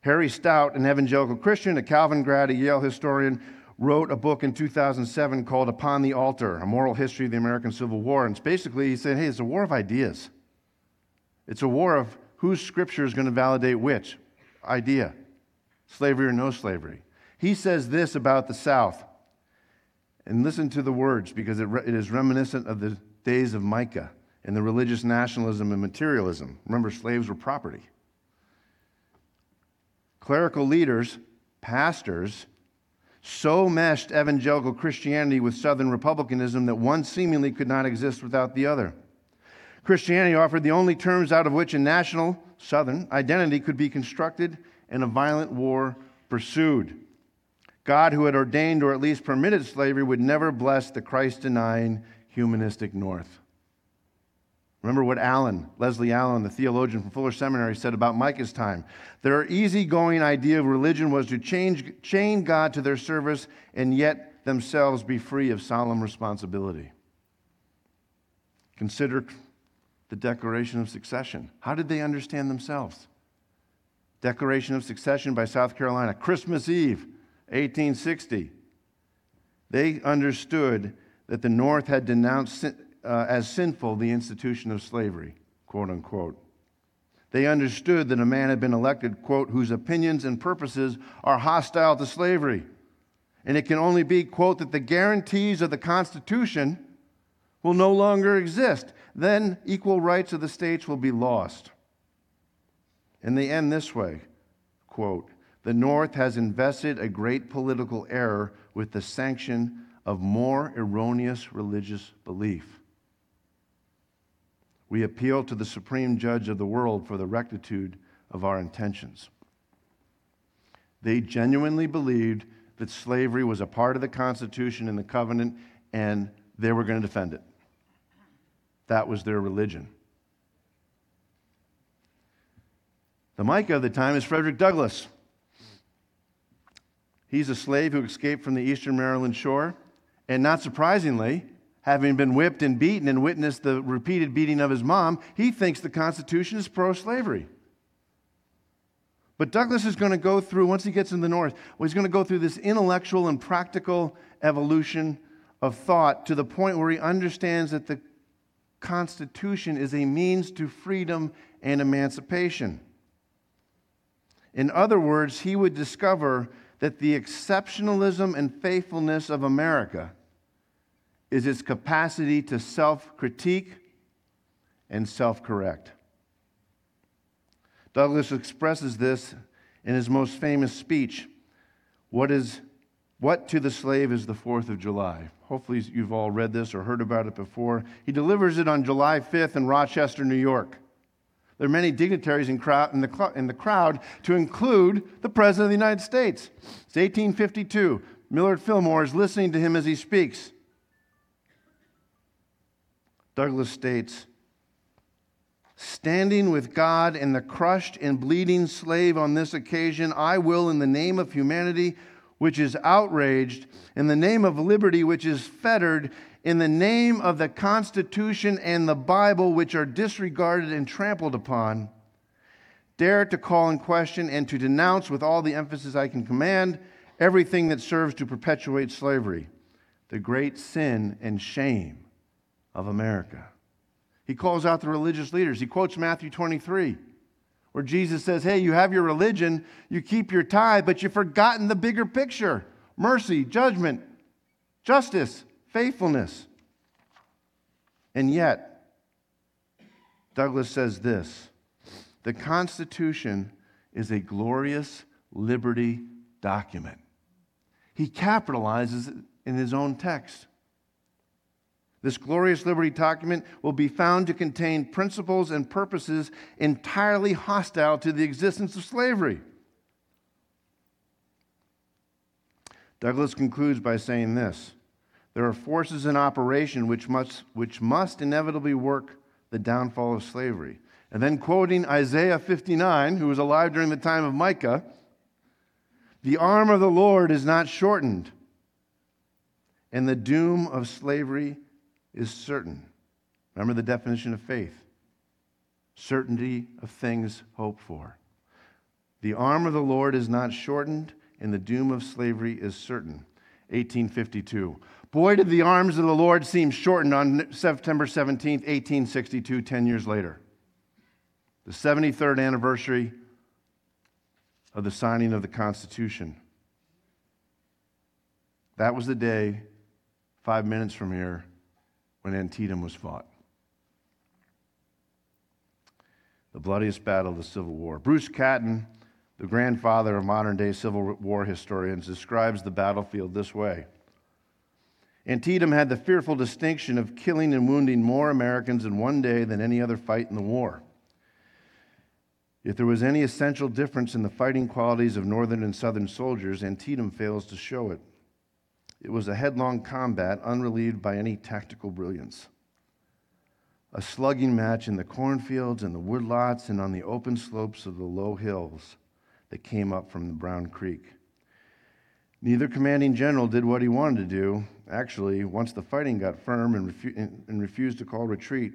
Harry Stout, an evangelical Christian, a Calvin grad, a Yale historian, wrote a book in 2007 called Upon the Altar A Moral History of the American Civil War. And basically, he said, hey, it's a war of ideas. It's a war of whose scripture is going to validate which. idea slavery or no slavery. He says this about the South. And listen to the words because it, re- it is reminiscent of the days of Micah and the religious nationalism and materialism. Remember, slaves were property. Clerical leaders, pastors, so meshed evangelical Christianity with Southern republicanism that one seemingly could not exist without the other. Christianity offered the only terms out of which a national Southern identity could be constructed and a violent war pursued. God, who had ordained or at least permitted slavery, would never bless the Christ denying humanistic North. Remember what Allen, Leslie Allen, the theologian from Fuller Seminary, said about Micah's time. Their easygoing idea of religion was to change, chain God to their service and yet themselves be free of solemn responsibility. Consider the Declaration of Succession. How did they understand themselves? Declaration of Succession by South Carolina, Christmas Eve, 1860. They understood that the North had denounced uh, as sinful the institution of slavery, quote unquote. They understood that a man had been elected, quote, whose opinions and purposes are hostile to slavery. And it can only be, quote, that the guarantees of the Constitution will no longer exist. Then equal rights of the states will be lost. And they end this way quote, the North has invested a great political error with the sanction of more erroneous religious belief. We appeal to the supreme judge of the world for the rectitude of our intentions. They genuinely believed that slavery was a part of the Constitution and the covenant, and they were going to defend it. That was their religion. The Micah of the time is Frederick Douglass. He's a slave who escaped from the eastern Maryland shore, and not surprisingly, having been whipped and beaten and witnessed the repeated beating of his mom, he thinks the Constitution is pro slavery. But Douglass is going to go through, once he gets in the North, well, he's going to go through this intellectual and practical evolution of thought to the point where he understands that the Constitution is a means to freedom and emancipation. In other words, he would discover that the exceptionalism and faithfulness of America is its capacity to self critique and self correct. Douglass expresses this in his most famous speech What, is, what to the slave is the 4th of July? Hopefully, you've all read this or heard about it before. He delivers it on July 5th in Rochester, New York. There are many dignitaries in, crowd, in, the, in the crowd, to include the President of the United States. It's 1852. Millard Fillmore is listening to him as he speaks. Douglass states Standing with God and the crushed and bleeding slave on this occasion, I will, in the name of humanity, which is outraged, in the name of liberty, which is fettered, in the name of the Constitution and the Bible, which are disregarded and trampled upon, dare to call in question and to denounce with all the emphasis I can command everything that serves to perpetuate slavery, the great sin and shame of America. He calls out the religious leaders. He quotes Matthew 23, where Jesus says, Hey, you have your religion, you keep your tithe, but you've forgotten the bigger picture mercy, judgment, justice, faithfulness. And yet, Douglass says this the Constitution is a glorious liberty document. He capitalizes it in his own text. This glorious liberty document will be found to contain principles and purposes entirely hostile to the existence of slavery. Douglass concludes by saying this There are forces in operation which must, which must inevitably work the downfall of slavery. And then, quoting Isaiah 59, who was alive during the time of Micah, the arm of the Lord is not shortened, and the doom of slavery is certain. Remember the definition of faith certainty of things hoped for. The arm of the Lord is not shortened, and the doom of slavery is certain. 1852. Boy, did the arms of the Lord seem shortened on September 17, 1862, 10 years later. The 73rd anniversary of the signing of the Constitution. That was the day, five minutes from here, when Antietam was fought. The bloodiest battle of the Civil War. Bruce Catton, the grandfather of modern day Civil War historians, describes the battlefield this way. Antietam had the fearful distinction of killing and wounding more Americans in one day than any other fight in the war. If there was any essential difference in the fighting qualities of Northern and Southern soldiers, Antietam fails to show it. It was a headlong combat, unrelieved by any tactical brilliance. A slugging match in the cornfields and the woodlots and on the open slopes of the low hills that came up from the Brown Creek. Neither commanding general did what he wanted to do. Actually, once the fighting got firm and, refu- and refused to call retreat,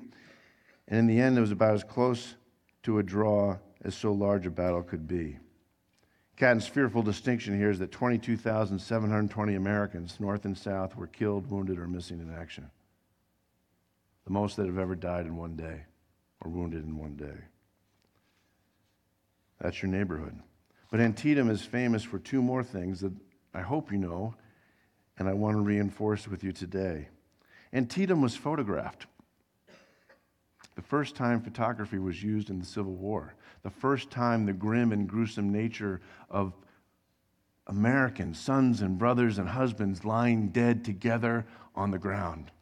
and in the end, it was about as close to a draw as so large a battle could be. Catton's fearful distinction here is that 22,720 Americans, North and South, were killed, wounded, or missing in action. The most that have ever died in one day or wounded in one day. That's your neighborhood. But Antietam is famous for two more things that I hope you know, and I want to reinforce with you today. Antietam was photographed. The first time photography was used in the Civil War, the first time the grim and gruesome nature of American sons and brothers and husbands lying dead together on the ground.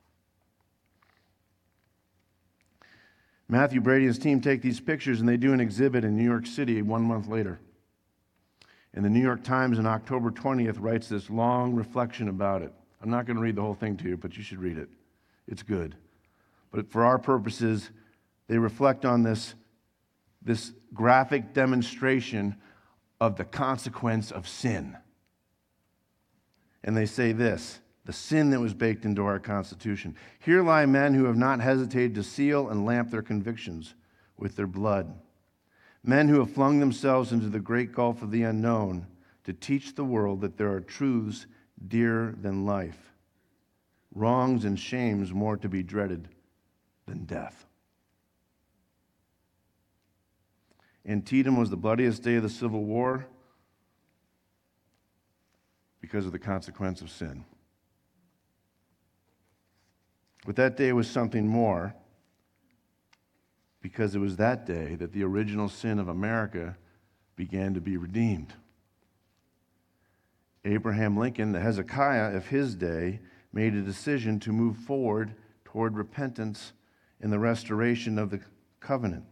Mathew Brady and his team take these pictures and they do an exhibit in New York City one month later. And the New York Times on October 20th writes this long reflection about it. I'm not going to read the whole thing to you, but you should read it. It's good. But for our purposes, they reflect on this, this graphic demonstration of the consequence of sin. And they say this the sin that was baked into our Constitution. Here lie men who have not hesitated to seal and lamp their convictions with their blood. Men who have flung themselves into the great gulf of the unknown to teach the world that there are truths dearer than life, wrongs and shames more to be dreaded than death. Antietam was the bloodiest day of the Civil War because of the consequence of sin. But that day was something more because it was that day that the original sin of America began to be redeemed. Abraham Lincoln, the Hezekiah of his day, made a decision to move forward toward repentance and the restoration of the covenant.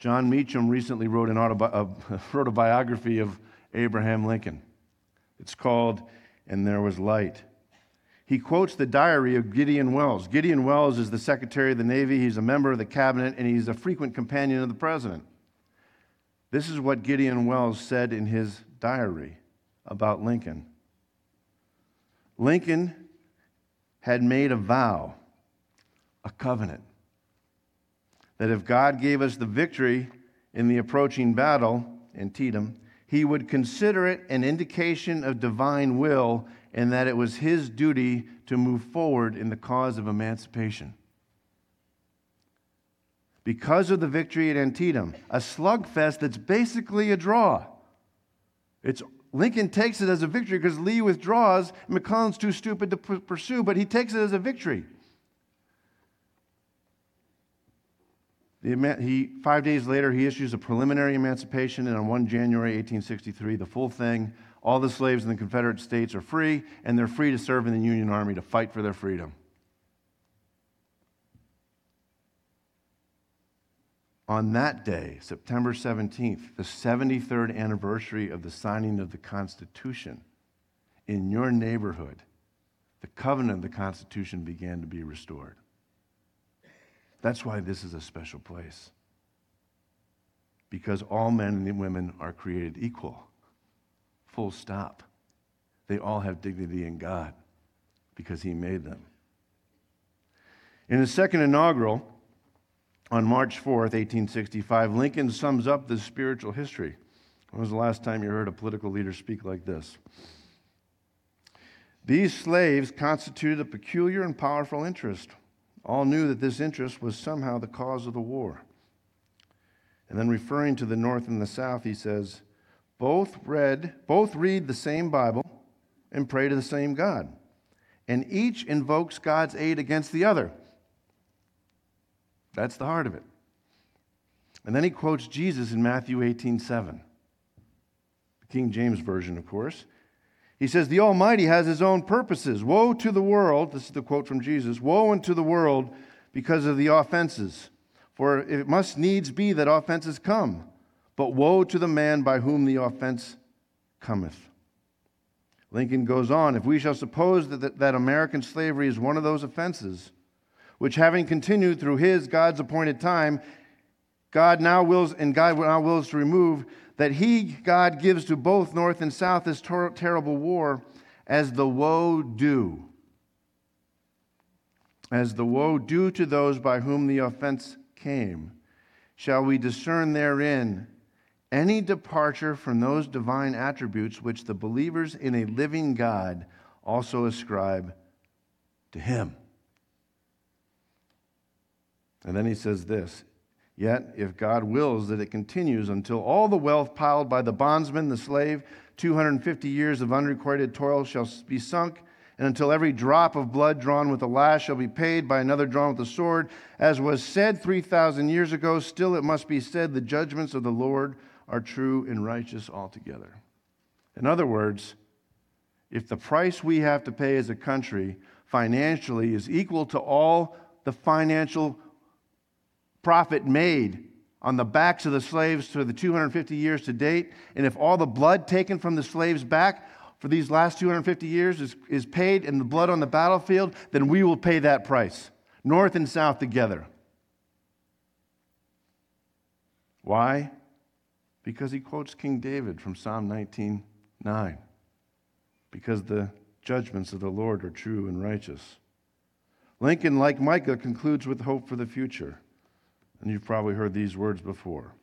Jon Meacham recently wrote, an autobi- uh, wrote a biography of Abraham Lincoln. It's called And There Was Light he quotes the diary of Gideon Welles. Gideon Welles is the Secretary of the Navy, he's a member of the cabinet, and he's a frequent companion of the president. This is what Gideon Welles said in his diary about Lincoln. Lincoln had made a vow, a covenant, that if God gave us the victory in the approaching battle Antietam, he would consider it an indication of divine will and that it was his duty to move forward in the cause of emancipation. Because of the victory at Antietam, a slugfest that's basically a draw. It's, Lincoln takes it as a victory because Lee withdraws. McClellan's too stupid to p- pursue, but he takes it as a victory. He, five days later, he issues a preliminary emancipation, and on 1 January 1863, the full thing all the slaves in the Confederate States are free, and they're free to serve in the Union Army to fight for their freedom. On that day, September 17th, the 73rd anniversary of the signing of the Constitution, in your neighborhood, the covenant of the Constitution began to be restored. That's why this is a special place. Because all men and women are created equal. Full stop. They all have dignity in God because He made them. In his second inaugural, on March 4th, 1865, Lincoln sums up this spiritual history. When was the last time you heard a political leader speak like this? These slaves constituted a peculiar and powerful interest. All knew that this interest was somehow the cause of the war. And then referring to the north and the south, he says, both read, both read the same Bible and pray to the same God. And each invokes God's aid against the other. That's the heart of it. And then he quotes Jesus in Matthew 18 7. The King James Version, of course. He says, The Almighty has his own purposes. Woe to the world, this is the quote from Jesus, woe unto the world because of the offenses. For it must needs be that offenses come, but woe to the man by whom the offense cometh. Lincoln goes on, if we shall suppose that, that American slavery is one of those offenses, which having continued through his, God's appointed time, God now wills, and God now wills to remove, that he, God, gives to both North and South this ter- terrible war as the woe due. As the woe due to those by whom the offense came, shall we discern therein any departure from those divine attributes which the believers in a living God also ascribe to him. And then he says this Yet, if God wills that it continues until all the wealth piled by the bondsman, the slave, 250 years of unrequited toil shall be sunk, and until every drop of blood drawn with a lash shall be paid by another drawn with a sword, as was said 3,000 years ago, still it must be said, the judgments of the Lord are true and righteous altogether. In other words, if the price we have to pay as a country financially is equal to all the financial profit made on the backs of the slaves for the 250 years to date, and if all the blood taken from the slaves back for these last 250 years is, is paid in the blood on the battlefield, then we will pay that price, north and south together. Why? Because he quotes King David from Psalm 19:9. Because the judgments of the Lord are true and righteous. Lincoln, like Micah, concludes with hope for the future. And you've probably heard these words before.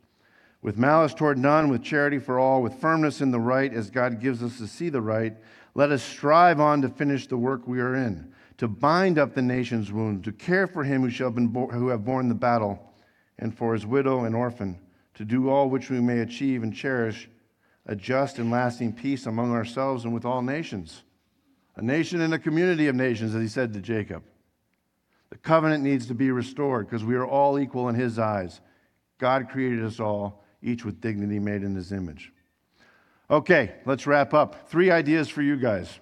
With malice toward none, with charity for all, with firmness in the right, as God gives us to see the right, let us strive on to finish the work we are in, to bind up the nation's wound, to care for him who, shall been bo- who have borne the battle, and for his widow and orphan, to do all which we may achieve and cherish a just and lasting peace among ourselves and with all nations. A nation and a community of nations, as he said to Jacob. The covenant needs to be restored because we are all equal in His eyes. God created us all, each with dignity made in His image. Okay, let's wrap up. Three ideas for you guys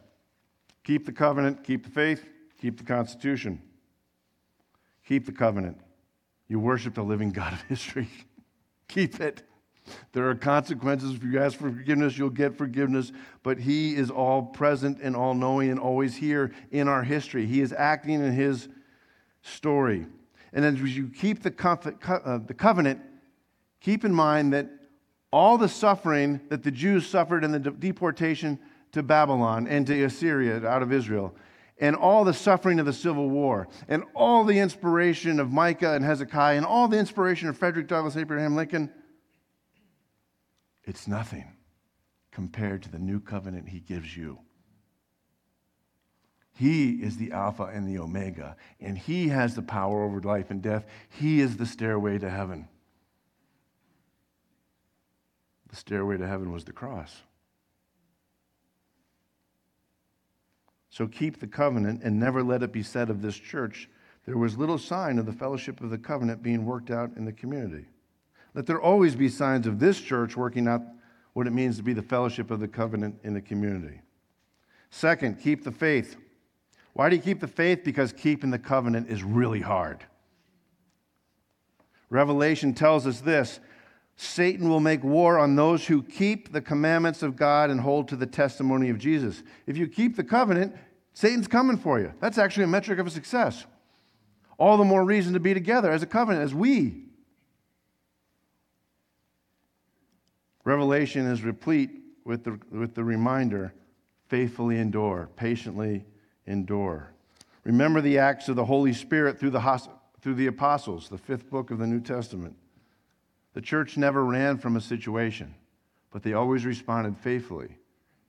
keep the covenant, keep the faith, keep the Constitution. Keep the covenant. You worship the living God of history. keep it. There are consequences. If you ask for forgiveness, you'll get forgiveness. But He is all present and all knowing and always here in our history. He is acting in His story. And as you keep the, uh, the covenant, keep in mind that all the suffering that the Jews suffered in the deportation to Babylon and to Assyria out of Israel, and all the suffering of the Civil War, and all the inspiration of Micah and Hezekiah, and all the inspiration of Frederick Douglass, Abraham Lincoln, it's nothing compared to the new covenant he gives you. He is the Alpha and the Omega, and He has the power over life and death. He is the stairway to heaven. The stairway to heaven was the cross. So keep the covenant and never let it be said of this church there was little sign of the fellowship of the covenant being worked out in the community. Let there always be signs of this church working out what it means to be the fellowship of the covenant in the community. Second, keep the faith. Why do you keep the faith? Because keeping the covenant is really hard. Revelation tells us this Satan will make war on those who keep the commandments of God and hold to the testimony of Jesus. If you keep the covenant, Satan's coming for you. That's actually a metric of a success. All the more reason to be together as a covenant, as we. Revelation is replete with the, with the reminder faithfully endure, patiently endure. Remember the acts of the Holy Spirit through the, through the apostles, the fifth book of the New Testament. The church never ran from a situation, but they always responded faithfully.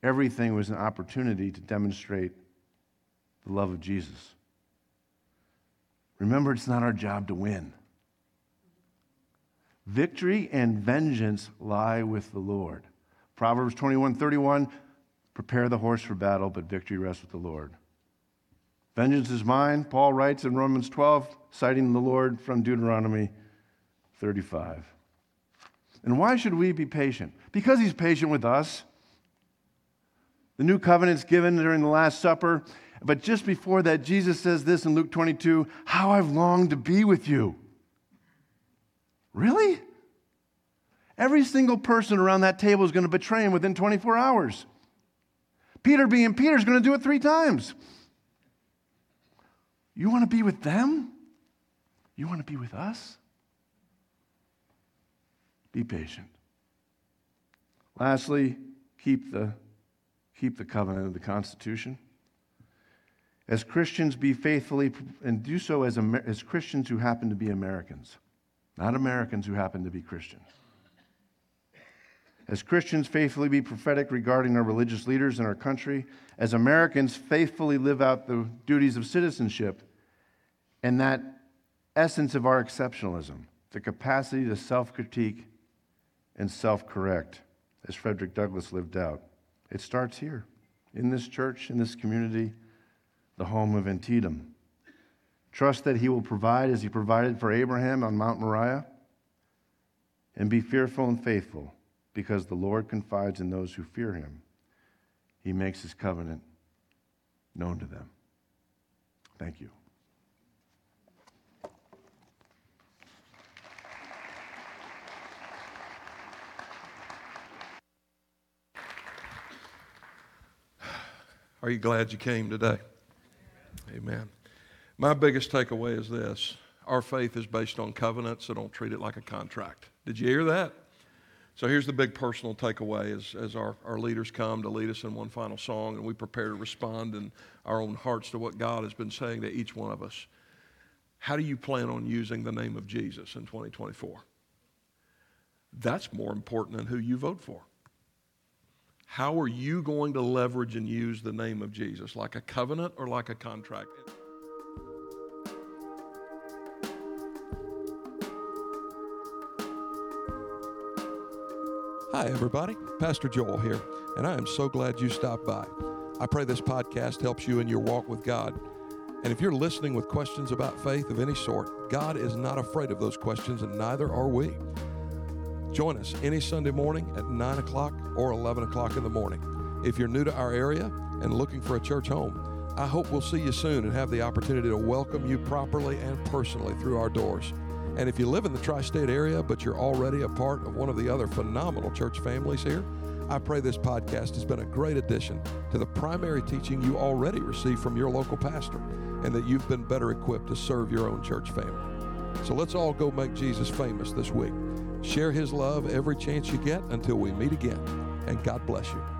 Everything was an opportunity to demonstrate the love of Jesus. Remember, it's not our job to win. Victory and vengeance lie with the Lord. Proverbs 21 31, prepare the horse for battle, but victory rests with the Lord. Vengeance is mine, Paul writes in Romans 12, citing the Lord from Deuteronomy 35. And why should we be patient? Because he's patient with us. The new covenant's given during the Last Supper, but just before that, Jesus says this in Luke 22 How I've longed to be with you. Really? Every single person around that table is going to betray him within 24 hours. Peter, being Peter, is going to do it three times. You want to be with them? You want to be with us? Be patient. Lastly, keep the, keep the covenant of the Constitution. As Christians, be faithfully, and do so as, as Christians who happen to be Americans, not Americans who happen to be Christians. As Christians, faithfully be prophetic regarding our religious leaders in our country. As Americans, faithfully live out the duties of citizenship and that essence of our exceptionalism, the capacity to self critique and self correct, as Frederick Douglass lived out. It starts here, in this church, in this community, the home of Antietam. Trust that He will provide as He provided for Abraham on Mount Moriah, and be fearful and faithful because the Lord confides in those who fear him. He makes his covenant known to them. Thank you. Are you glad you came today? Amen. My biggest takeaway is this our faith is based on covenants, so don't treat it like a contract. Did you hear that? So here's the big personal takeaway as, as our, our leaders come to lead us in one final song and we prepare to respond in our own hearts to what God has been saying to each one of us. How do you plan on using the name of Jesus in 2024? That's more important than who you vote for. How are you going to leverage and use the name of Jesus? Like a covenant or like a contract? Hi, everybody. Pastor Joel here, and I am so glad you stopped by. I pray this podcast helps you in your walk with God. And if you're listening with questions about faith of any sort, God is not afraid of those questions, and neither are we. Join us any Sunday morning at 9 o'clock or 11 o'clock in the morning. If you're new to our area and looking for a church home, I hope we'll see you soon and have the opportunity to welcome you properly and personally through our doors. And if you live in the tri state area, but you're already a part of one of the other phenomenal church families here, I pray this podcast has been a great addition to the primary teaching you already receive from your local pastor, and that you've been better equipped to serve your own church family. So let's all go make Jesus famous this week. Share his love every chance you get until we meet again, and God bless you.